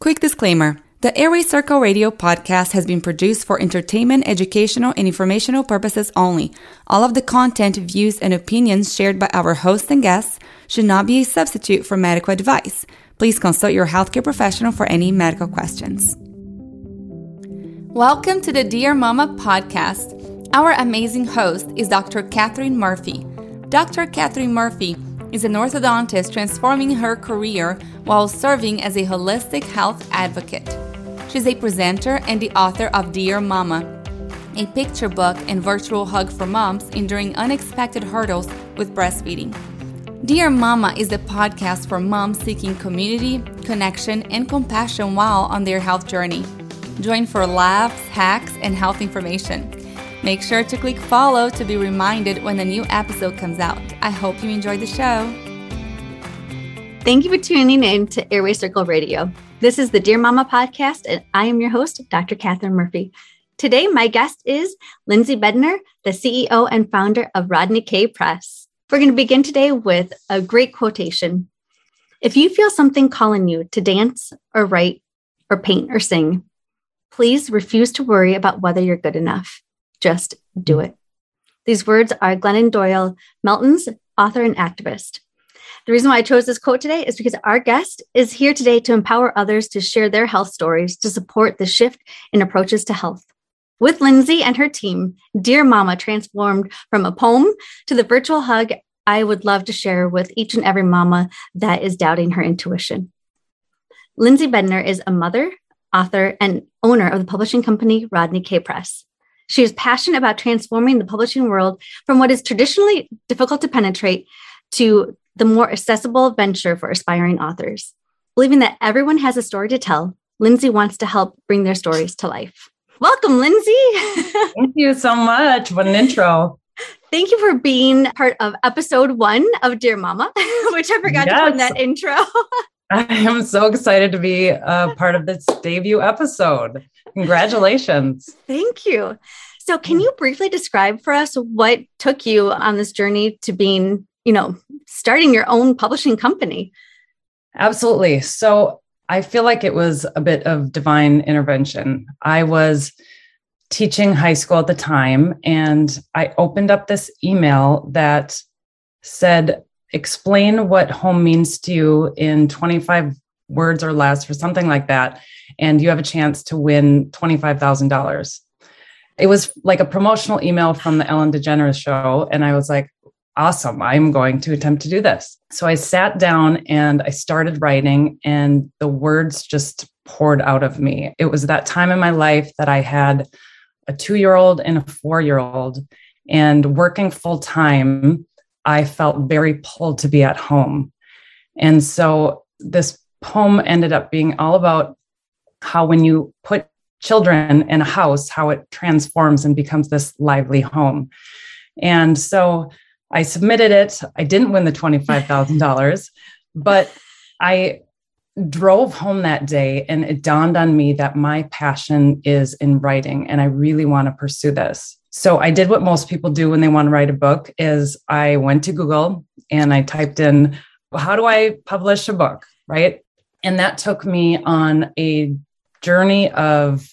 Quick disclaimer the Airway Circle Radio podcast has been produced for entertainment, educational, and informational purposes only. All of the content, views, and opinions shared by our hosts and guests should not be a substitute for medical advice. Please consult your healthcare professional for any medical questions. Welcome to the Dear Momma podcast. Our amazing host is Dr. Catherine Murphy. Dr. Catherine Murphy is an orthodontist transforming her career while serving as a holistic health advocate. She's a presenter and the author of Dear Momma, a picture book and virtual hug for moms enduring unexpected hurdles with breastfeeding. Dear Momma is the podcast for moms seeking community, connection, and compassion while on their health journey. Join for laughs, hacks, and health information. Make sure to click follow to be reminded when a new episode comes out. I hope you enjoy the show. Thank you for tuning in to Airway Circle Radio. This is the Dear Momma podcast, and I am your host, Dr. Catherine Murphy. Today, my guest is Lindsay Bednar, the CEO and founder of Rodney K. Press. We're going to begin today with a great quotation. If you feel something calling you to dance or write or paint or sing, please refuse to worry about whether you're good enough. Just do mm. it. These words are Glennon Doyle Melton's author and activist. The reason why I chose this quote today is because our guest is here today to empower others to share their health stories to support the shift in approaches to health. With Lindsay and her team, Dear Momma transformed from a poem to the virtual hug I would love to share with each and every mama that is doubting her intuition. Lindsay Bednar is a mother, author, and owner of the publishing company Rodney K. Press. She is passionate about transforming the publishing world from what is traditionally difficult to penetrate to the more accessible venture for aspiring authors. Believing that everyone has a story to tell, Lindsay wants to help bring their stories to life. Welcome, Lindsay. Thank you so much. What an intro. Thank you for being part of episode one of Dear Momma, which I forgot yes. to put in that intro. I am so excited to be a part of this debut episode. Congratulations. Thank you. So, can you briefly describe for us what took you on this journey to being, you know, starting your own publishing company? Absolutely. So, I feel like it was a bit of divine intervention. I was teaching high school at the time, and I opened up this email that said, Explain what home means to you in 25 words or less, or something like that and you have a chance to win $25,000. It was like a promotional email from the Ellen DeGeneres show. And I was like, awesome, I'm going to attempt to do this. So I sat down and I started writing, and the words just poured out of me. It was that time in my life that I had a two year old and a four year old, and working full time, I felt very pulled to be at home. And so this poem ended up being all about how when you put children in a house, how it transforms and becomes this lively home. And so I submitted it. I didn't win the $25,000, but I drove home that day and it dawned on me that my passion is in writing and I really want to pursue this. So I did what most people do when they want to write a book is I went to Google and I typed in how do I publish a book, right? And that took me on a journey of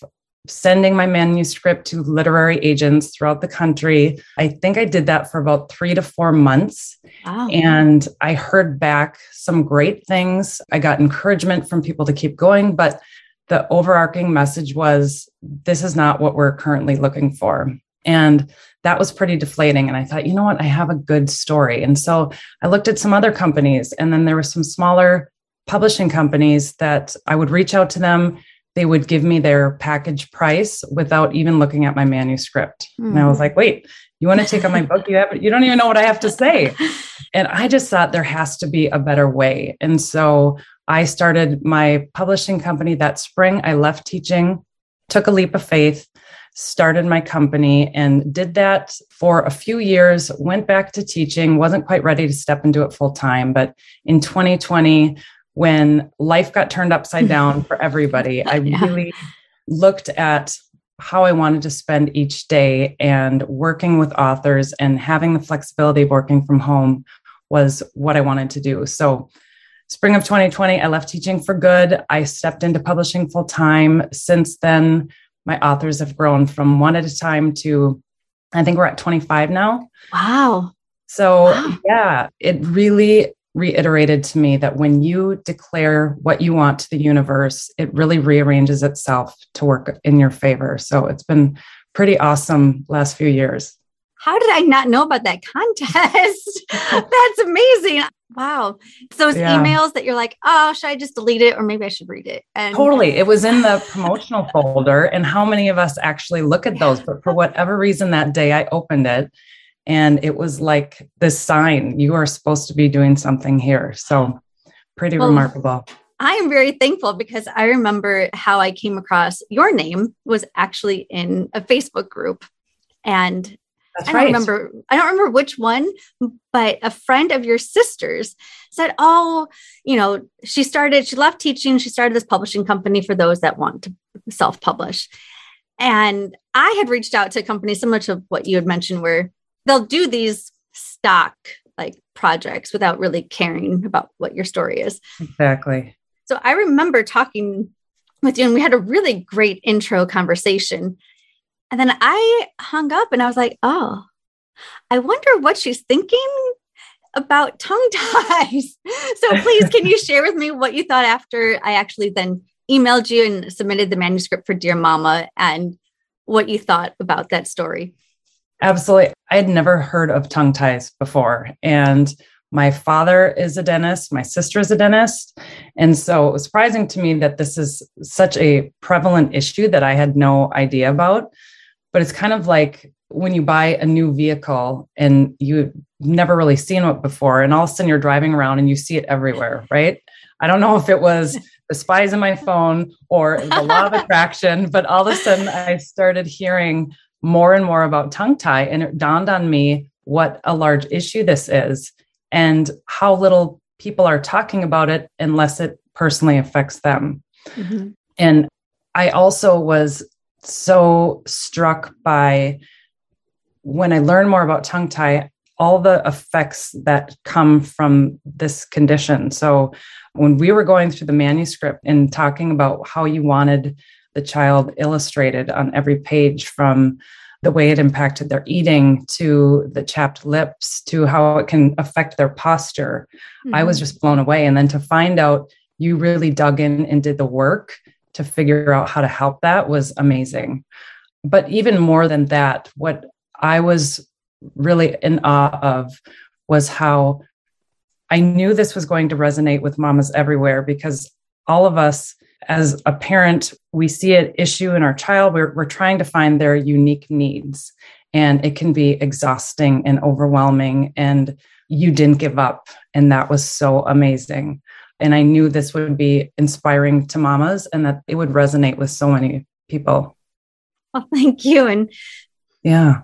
sending my manuscript to literary agents throughout the country. I think I did that for about three to four months. Wow. And I heard back some great things. I got encouragement from people to keep going, but the overarching message was this is not what we're currently looking for. And that was pretty deflating. And I thought, you know what? I have a good story. And so I looked at some other companies, and then there were some smaller publishing companies that I would reach out to them they would give me their package price without even looking at my manuscript. Mm. And I was hmm. like, wait, you want to take on my book? You have you don't even know what I have to say. And I just thought there has to be a better way. And so I started my publishing company that spring. I left teaching, took a leap of faith, started my company and did that for a few years, went back to teaching, wasn't quite ready to step into it full time. But in 2020, when life got turned upside down for everybody, I yeah. really looked at how I wanted to spend each day and working with authors and having the flexibility of working from home was what I wanted to do. So spring of 2020, I left teaching for good. I stepped into publishing full time. Since then, my authors have grown from one at a time to I think we're at 25 now. Wow. So, wow. yeah, it really reiterated to me that when you declare what you want to the universe, it really rearranges itself to work in your favor. So, it's been pretty awesome last few years. How did I not know about that contest? That's amazing. Wow. Those yeah. emails that you're like, oh, should I just delete it or maybe I should read it? And totally. It was in the promotional folder. And how many of us actually look at those? But for whatever reason that day I opened it and it was like this sign, you are supposed to be doing something here. So pretty well, remarkable. I am very thankful because I remember how I came across your name was actually in a Facebook group. And that's I don't remember. I don't remember which one, but a friend of your sister's said, "Oh, you know, she started. She left teaching. She started this publishing company for those that want to self-publish." And I had reached out to companies similar to what you had mentioned, where they'll do these stock like projects without really caring about what your story is. Exactly. So I remember talking with you, and we had a really great intro conversation. And then I hung up and I was like, oh, I wonder what she's thinking about tongue ties. so please, can you share with me what you thought after I actually then emailed you and submitted the manuscript for Dear Momma and what you thought about that story? Absolutely. I had never heard of tongue ties before. And my father is a dentist, my sister is a dentist. And so it was surprising to me that this is such a prevalent issue that I had no idea about but it's kind of like when you buy a new vehicle and you've never really seen it before and all of a sudden you're driving around and you see it everywhere right i don't know if it was the spies in my phone or the law of attraction but all of a sudden i started hearing more and more about tongue tie and it dawned on me what a large issue this is and how little people are talking about it unless it personally affects them mm-hmm. and i also was so struck by when I learned more about tongue tie, all the effects that come from this condition. So, when we were going through the manuscript and talking about how you wanted the child illustrated on every page from the way it impacted their eating to the chapped lips to how it can affect their posture, mm-hmm. I was mm-hmm. just blown away. And then to find out you really dug in and did the work to figure out how to help that was amazing. But even more than that, what I was really in awe of was how I knew this was going to resonate with mamas everywhere because all of us, as a parent, we see an issue in our child, we're, we're trying to find their unique needs. And it can be exhausting and overwhelming. And you didn't give up. And that was so amazing. And I knew this would be inspiring to mamas and that it would resonate with so many people. Well, thank you. And yeah.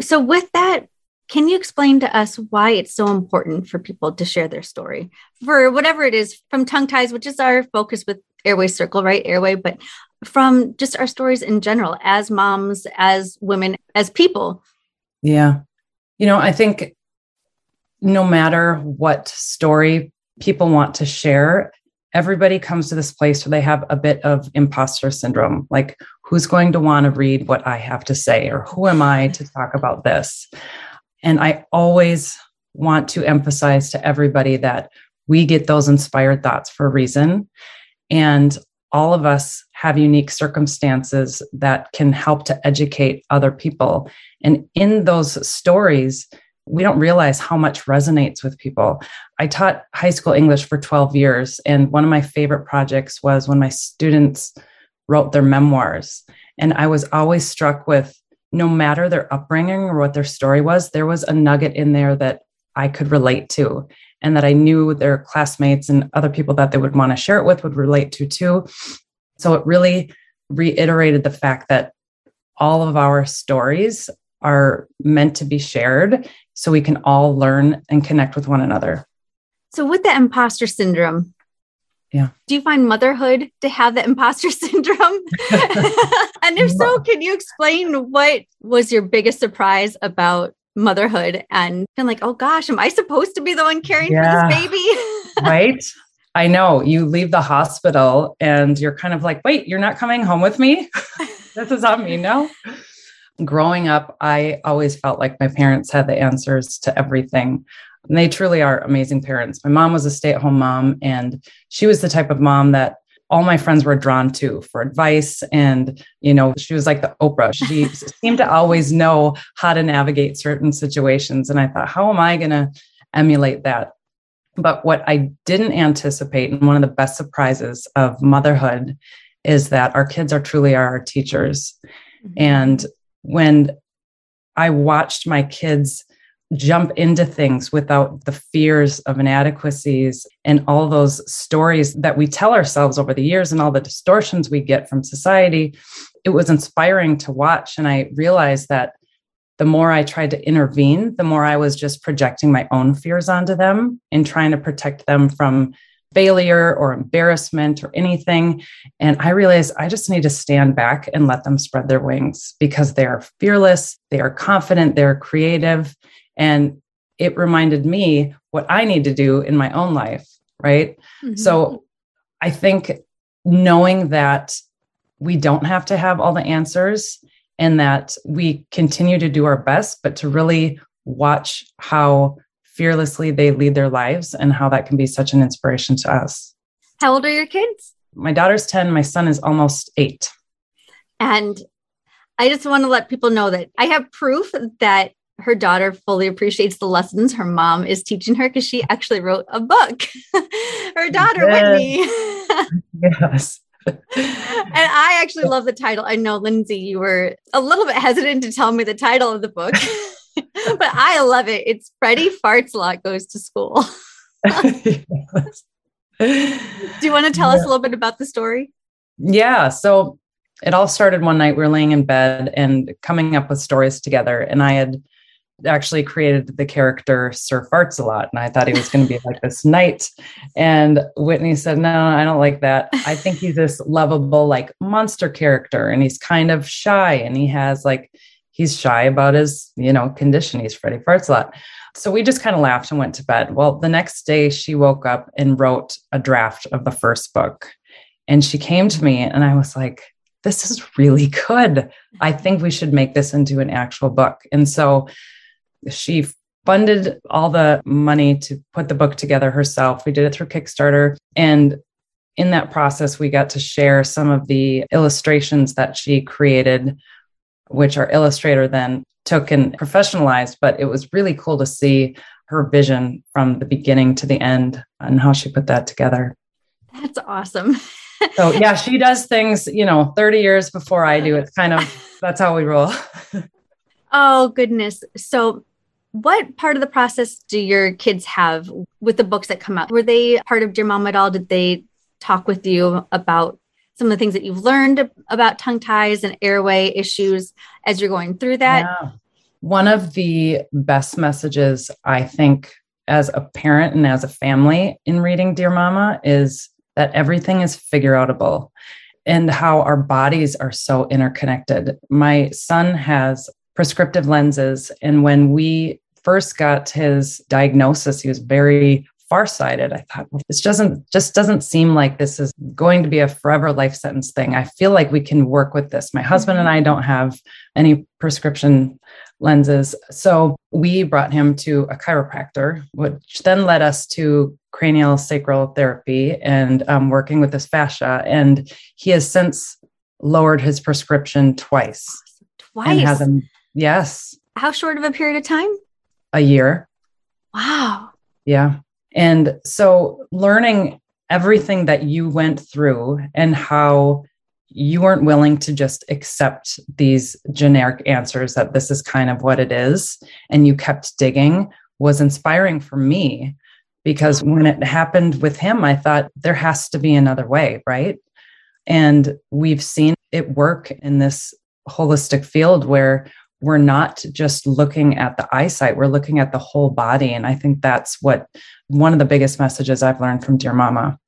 So, with that, can you explain to us why it's so important for people to share their story for whatever it is from tongue ties, which is our focus with Airway Circle, right? Airway, but from just our stories in general as moms, as women, as people? Yeah. You know, I think no matter what story people want to share, everybody comes to this place where they have a bit of imposter syndrome like, who's going to want to read what I have to say, or who am I to talk about this? And I always want to emphasize to everybody that we get those inspired thoughts for a reason. And all of us have unique circumstances that can help to educate other people. And in those stories, we don't realize how much resonates with people. I taught high school English for 12 years, and one of my favorite projects was when my students wrote their memoirs. And I was always struck with no matter their upbringing or what their story was, there was a nugget in there that I could relate to, and that I knew their classmates and other people that they would want to share it with would relate to too. So it really reiterated the fact that all of our stories are meant to be shared so we can all learn and connect with one another. So, with the imposter syndrome, yeah. Do you find motherhood to have the imposter syndrome? and if so, can you explain what was your biggest surprise about motherhood and feeling like, oh gosh, am I supposed to be the one caring yeah. for this baby? right? I know you leave the hospital and you're kind of like, wait, you're not coming home with me? this is on me now. Growing up, I always felt like my parents had the answers to everything. And they truly are amazing parents. My mom was a stay at home mom, and she was the type of mom that all my friends were drawn to for advice. And, you know, she was like the Oprah. She seemed to always know how to navigate certain situations. And I thought, how am I going to emulate that? But what I didn't anticipate, and one of the best surprises of motherhood, is that our kids are truly our teachers. Mm-hmm. And when I watched my kids jump into things without the fears of inadequacies and all those stories that we tell ourselves over the years and all the distortions we get from society, it was inspiring to watch. And I realized that the more I tried to intervene, the more I was just projecting my own fears onto them and trying to protect them from failure or embarrassment or anything. And I realized I just need to stand back and let them spread their wings because they are fearless, they are confident, they're creative. And it reminded me what I need to do in my own life. Right. Mm-hmm. So I think knowing that we don't have to have all the answers and that we continue to do our best, but to really watch how fearlessly they lead their lives and how that can be such an inspiration to us. How old are your kids? My daughter's 10, my son is almost eight. And I just want to let people know that I have proof that her daughter fully appreciates the lessons her mom is teaching her because she actually wrote a book. her daughter, yes. Whitney. yes. and I actually love the title. I know, Lindsay, you were a little bit hesitant to tell me the title of the book, but I love it. It's Freddie Farts lot goes to school. yes. Do you want to tell yeah. us a little bit about the story? Yeah. So it all started one night. We were laying in bed and coming up with stories together. And I had actually created the character Sir Farts a lot. And I thought he was going to be like this knight. And Whitney said, No, I don't like that. I think he's this lovable, like monster character. And he's kind of shy and he has like, he's shy about his, you know, condition. He's Freddie Farts a lot. So we just kind of laughed and went to bed. Well, the next day she woke up and wrote a draft of the first book. And she came to me and I was like, this is really good. I think we should make this into an actual book. And so she funded all the money to put the book together herself. We did it through Kickstarter. And in that process, we got to share some of the illustrations that she created, which our illustrator then took and professionalized. But it was really cool to see her vision from the beginning to the end and how she put that together. That's awesome. so, yeah, she does things, you know, 30 years before I do. It's kind of that's how we roll. oh, goodness. So, what part of the process do your kids have with the books that come out? Were they part of Dear Mom at all? Did they talk with you about some of the things that you've learned about tongue ties and airway issues as you're going through that? Yeah. One of the best messages, I think, as a parent and as a family in reading Dear Momma is that everything is figure outable and how our bodies are so interconnected. My son has prescriptive lenses. And when we first got his diagnosis, he was very farsighted. I thought, well, this doesn't just doesn't seem like this is going to be a forever life sentence thing. I feel like we can work with this. My husband and I don't have any prescription lenses. So we brought him to a chiropractor, which then led us to cranial sacral therapy and um, working with his fascia. And he has since lowered his prescription twice. Twice. And has yes. How short of a period of time? a year. Wow. Yeah. And so learning everything that you went through and how you weren't willing to just accept these generic answers that this is kind of what it is and you kept digging was inspiring for me because when it happened with him i thought there has to be another way right and we've seen it work in this holistic field where we're not just looking at the eyesight, we're looking at the whole body. And I think that's what one of the biggest messages I've learned from Dear Momma.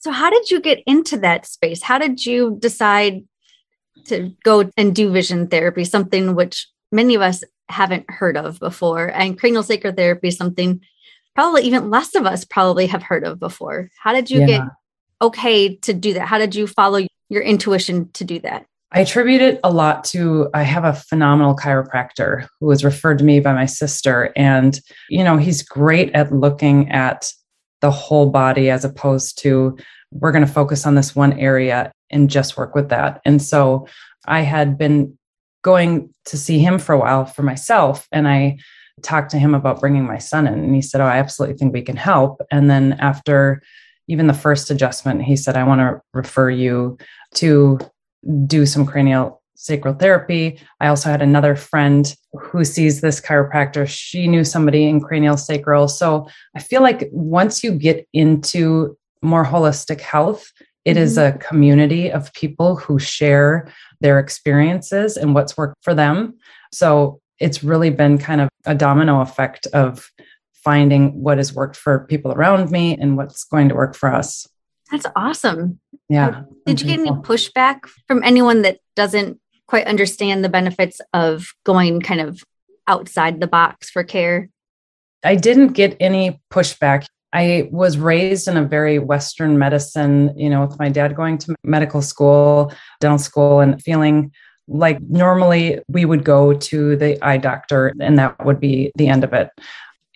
So, how did you get into that space? How did you decide to go and do vision therapy, something which many of us haven't heard of before? And cranial sacral therapy something probably even less of us probably have heard of before. How did you yeah. get okay to do that? How did you follow your intuition to do that? I attribute it a lot to I have a phenomenal chiropractor who was referred to me by my sister. And, you know, he's great at looking at the whole body as opposed to we're going to focus on this one area and just work with that. And so I had been going to see him for a while for myself. And I talked to him about bringing my son in. And he said, Oh, I absolutely think we can help. And then after even the first adjustment, he said, I want to refer you to do some cranial sacral therapy. I also had another friend who sees this chiropractor. She knew somebody in cranial sacral. So I feel like once you get into more holistic health, it mm-hmm. is a community of people who share their experiences and what's worked for them. So it's really been kind of a domino effect of finding what has worked for people around me and what's going to work for us. That's awesome. Yeah. Uh, did you get any pushback from anyone that doesn't quite understand the benefits of going kind of outside the box for care? I didn't get any pushback. I was raised in a very Western medicine, you know, with my dad going to medical school, dental school, and feeling like normally we would go to the eye doctor and that would be the end of it.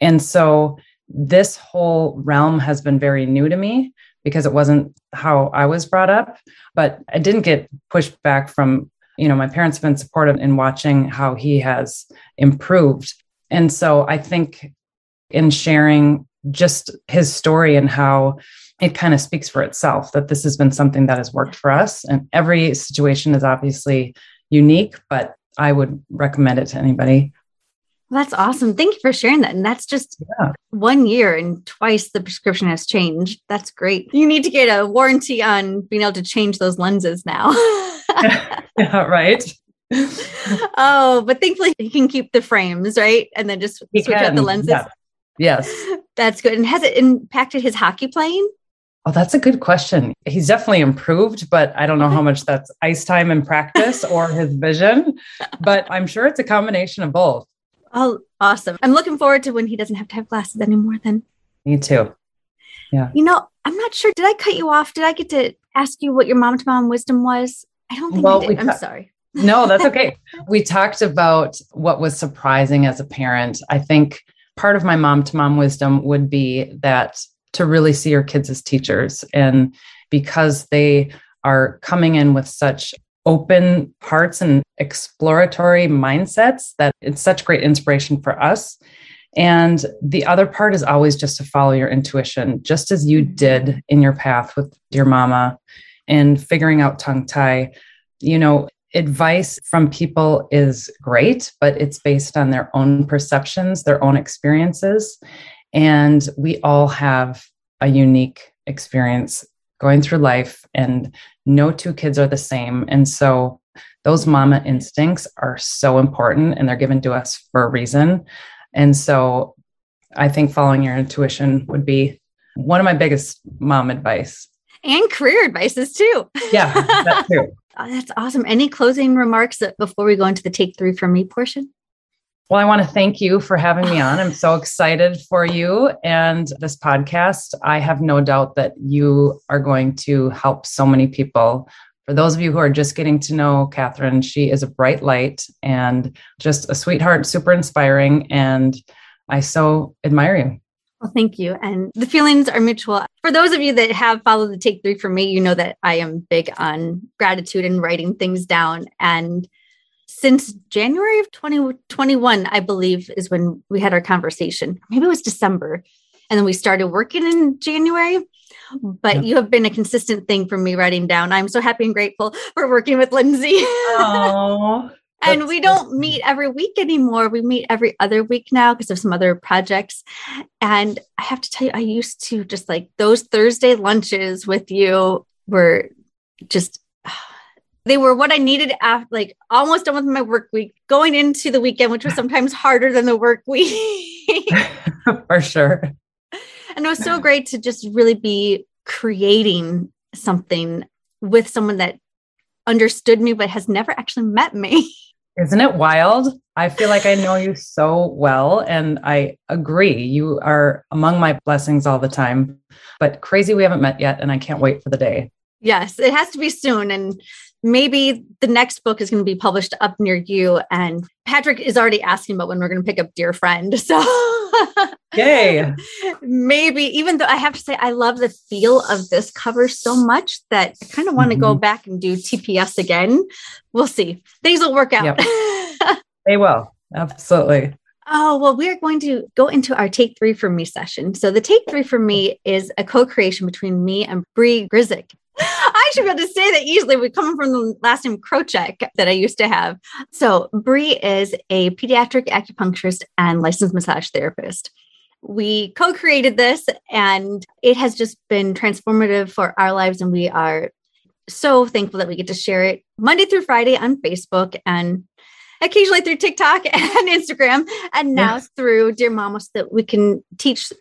And so this whole realm has been very new to me because it wasn't how I was brought up. But I didn't get pushed back from, you know, my parents have been supportive in watching how he has improved. And so I think in sharing just his story and how it kind of speaks for itself that this has been something that has worked for us. And every situation is obviously unique, but I would recommend it to anybody. That's awesome. Thank you for sharing that. And that's just yeah. one year and twice the prescription has changed. That's great. You need to get a warranty on being able to change those lenses now. yeah, right. oh, but thankfully he can keep the frames, right? And then just he switch can. out the lenses. Yeah. Yes. That's good. And has it impacted his hockey playing? Oh, that's a good question. He's definitely improved, but I don't know how much that's ice time and practice or his vision. But I'm sure it's a combination of both. Oh, awesome. I'm looking forward to when he doesn't have to have glasses anymore then. Me too. Yeah. You know, I'm not sure. Did I cut you off? Did I get to ask you what your mom to mom wisdom was? I don't think well, I did. I'm sorry. no, that's okay. we talked about what was surprising as a parent. I think part of my mom to mom wisdom would be that to really see your kids as teachers. And because they are coming in with such open hearts and exploratory mindsets that it's such great inspiration for us. And the other part is always just to follow your intuition, just as you did in your path with your mama and figuring out tongue tie. You know, advice from people is great, but it's based on their own perceptions, their own experiences. And we all have a unique experience going through life, and no two kids are the same. And so those mama instincts are so important and they're given to us for a reason. And so I think following your intuition would be one of my biggest mom advice. And career advices too. Yeah, that too. oh, that's awesome. Any closing remarks before we go into the take three from me portion? Well, I want to thank you for having me on. I'm so excited for you and this podcast. I have no doubt that you are going to help so many people. For those of you who are just getting to know Catherine, she is a bright light and just a sweetheart, super inspiring. And I so admire you. Well, thank you. And the feelings are mutual. For those of you that have followed the take three for me, you know that I am big on gratitude and writing things down. And since January of 2021, I believe, is when we had our conversation. Maybe it was December. And then we started working in January. But yeah. you have been a consistent thing for me writing down. I'm so happy and grateful for working with Lindsay. Oh, and we don't meet every week anymore. We meet every other week now because of some other projects. And I have to tell you, I used to just like those Thursday lunches with you were just ah, they were what I needed after like almost done with my work week, going into the weekend, which was sometimes harder than the work week. For sure. And it was so great to just really be creating something with someone that understood me but has never actually met me. Isn't it wild? I feel like I know you so well, and I agree. You are among my blessings all the time, but crazy we haven't met yet, and I can't wait for the day. Yes, it has to be soon. And maybe the next book is going to be published up near you. And Patrick is already asking about when we're going to pick up Dear Friend. So, yay. maybe, even though I have to say, I love the feel of this cover so much that I kind of want to mm-hmm. go back and do TPS again. We'll see. Things will work out. Yep. they will. Absolutely. Oh, well, we are going to go into our take three for me session. So, the take three for me is a co creation between me and Bree Grizik. I should be able to say that easily. We come from the last name Krochek that I used to have. So Bree is a pediatric acupuncturist and licensed massage therapist. We co-created this and it has just been transformative for our lives. And we are so thankful that we get to share it Monday through Friday on Facebook and occasionally through TikTok and Instagram, and now yes. through Dear Momma, so that we can teach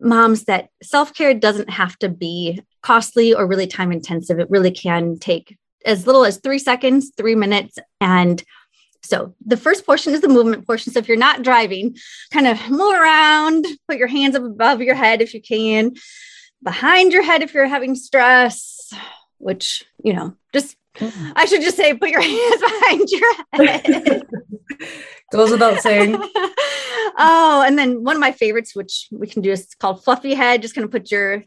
moms that self care doesn't have to be costly or really time intensive. It really can take as little as three seconds, three minutes. And so the first portion is the movement portion. So if you're not driving, kind of move around, put your hands up above your head if you can, behind your head if you're having stress, which, you know, just mm. I should just say, put your hands behind your head. Goes without saying. oh, and then one of my favorites, which we can do, is called fluffy head. Just kind of put your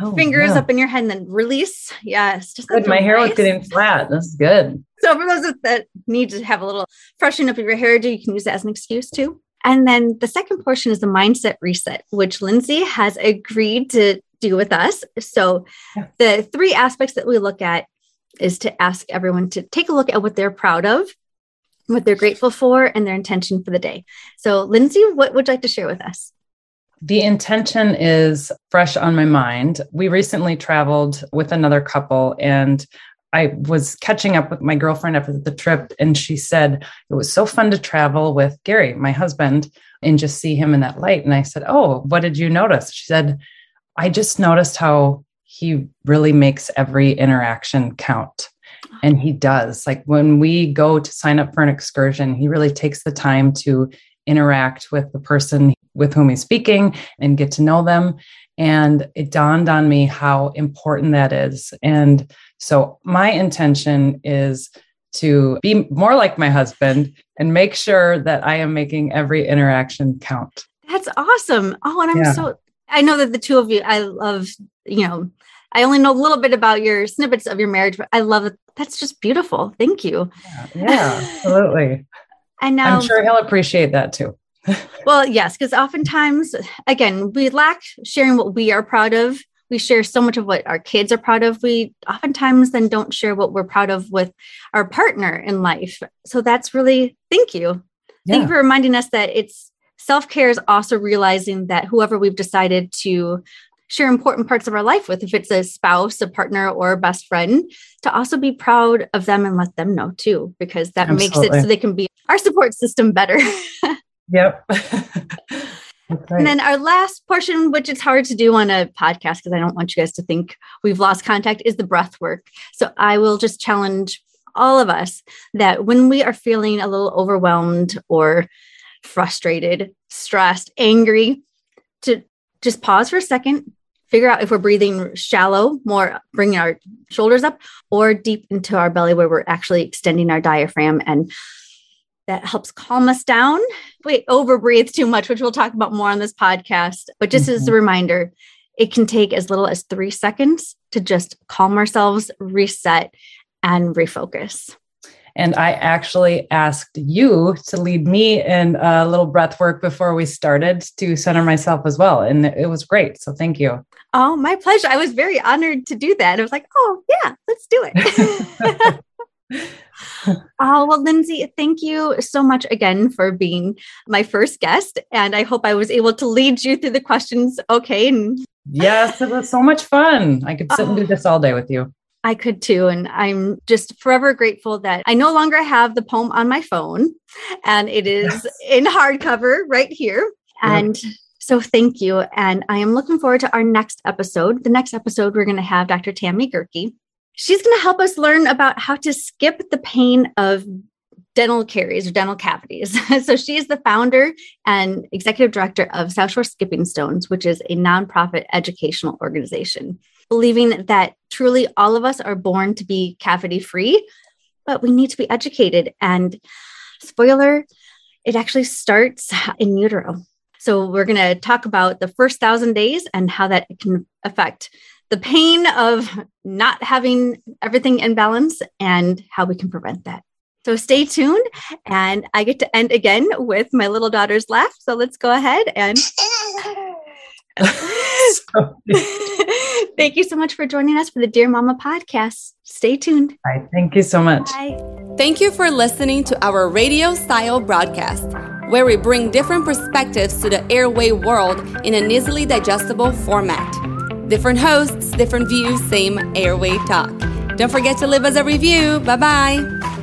oh, fingers up in your head and then release. Yes, just good. My hair was getting flat. That's good. So for those that need to have a little freshen up of your hairdo, you can use that as an excuse too. And then the second portion is the mindset reset, which Lindsay has agreed to do with us. So yeah. the three aspects that we look at is to ask everyone to take a look at what they're proud of what they're grateful for, and their intention for the day. So, Lindsay, what would you like to share with us? The intention is fresh on my mind. We recently traveled with another couple, and I was catching up with my girlfriend after the trip, and she said it was so fun to travel with Gary, my husband, and just see him in that light. And I said, Oh, what did you notice? She said, I just noticed how he really makes every interaction count. And he does. Like when we go to sign up for an excursion, he really takes the time to interact with the person with whom he's speaking and get to know them. And it dawned on me how important that is. And so my intention is to be more like my husband and make sure that I am making every interaction count. That's awesome. Oh, and I'm yeah. so I know that the two of you, I love, you know, I only know a little bit about your snippets of your marriage, but I love it. That's just beautiful. Thank you. Yeah, yeah absolutely. and now I'm um, sure he'll appreciate that too. Well, yes, because oftentimes, again, we lack sharing what we are proud of. We share so much of what our kids are proud of. We oftentimes then don't share what we're proud of with our partner in life. So that's really, thank you. Yeah. Thank you for reminding us that it's self care is also realizing that whoever we've decided to share important parts of our life with, if it's a spouse, a partner, or a best friend, to also be proud of them and let them know too, because that Absolutely. makes it so they can be our support system better. yep. Right. And then our last portion, which it's hard to do on a podcast because I don't want you guys to think we've lost contact, is the breath work. So I will just challenge all of us that when we are feeling a little overwhelmed or frustrated, stressed, angry, to just pause for a second, figure out if we're breathing shallow, more bringing our shoulders up, or deep into our belly where we're actually extending our diaphragm. And that helps calm us down. We over breathe too much, which we'll talk about more on this podcast. But just mm-hmm. as a mm-hmm. reminder, it can take as little as three seconds to just calm ourselves, reset, and refocus. And I actually asked you to lead me in a little breath work before we started to center myself as well. And it was great. So thank you. Oh, my pleasure. I was very honored to do that. I was like, oh, yeah, let's do it. oh, well, Lindsay, thank you so much again for being my first guest. And I hope I was able to lead you through the questions okay. And yes, it was so much fun. I could sit oh. and do oh. this all day with you. I could too. And I'm just forever grateful that I no longer have the poem on my phone and it is yes. in hardcover right here. And so thank you. And I am looking forward to our next episode. The next episode, we're going to have Dr. Tammy Gerke. She's going to help us learn about how to skip the pain of dental caries or dental cavities. so she is the founder and executive director of South Shore Skipping Stones, which is a nonprofit educational organization, believing that truly all of us are born to be cavity free, but we need to be educated. And spoiler, it actually starts in utero. So we're going to talk about the first thousand days and how that can affect the pain of not having everything in balance and how we can prevent that. So stay tuned. And I get to end again with my little daughter's laugh. So let's go ahead and. Thank you so much for joining us for the Dear Momma podcast. Stay tuned. Bye. Thank you so much. Bye. Thank you for listening to our radio style broadcast, where we bring different perspectives to the airway world in an easily digestible format. Different hosts, different views, same airway talk. Don't forget to leave us a review. Bye bye.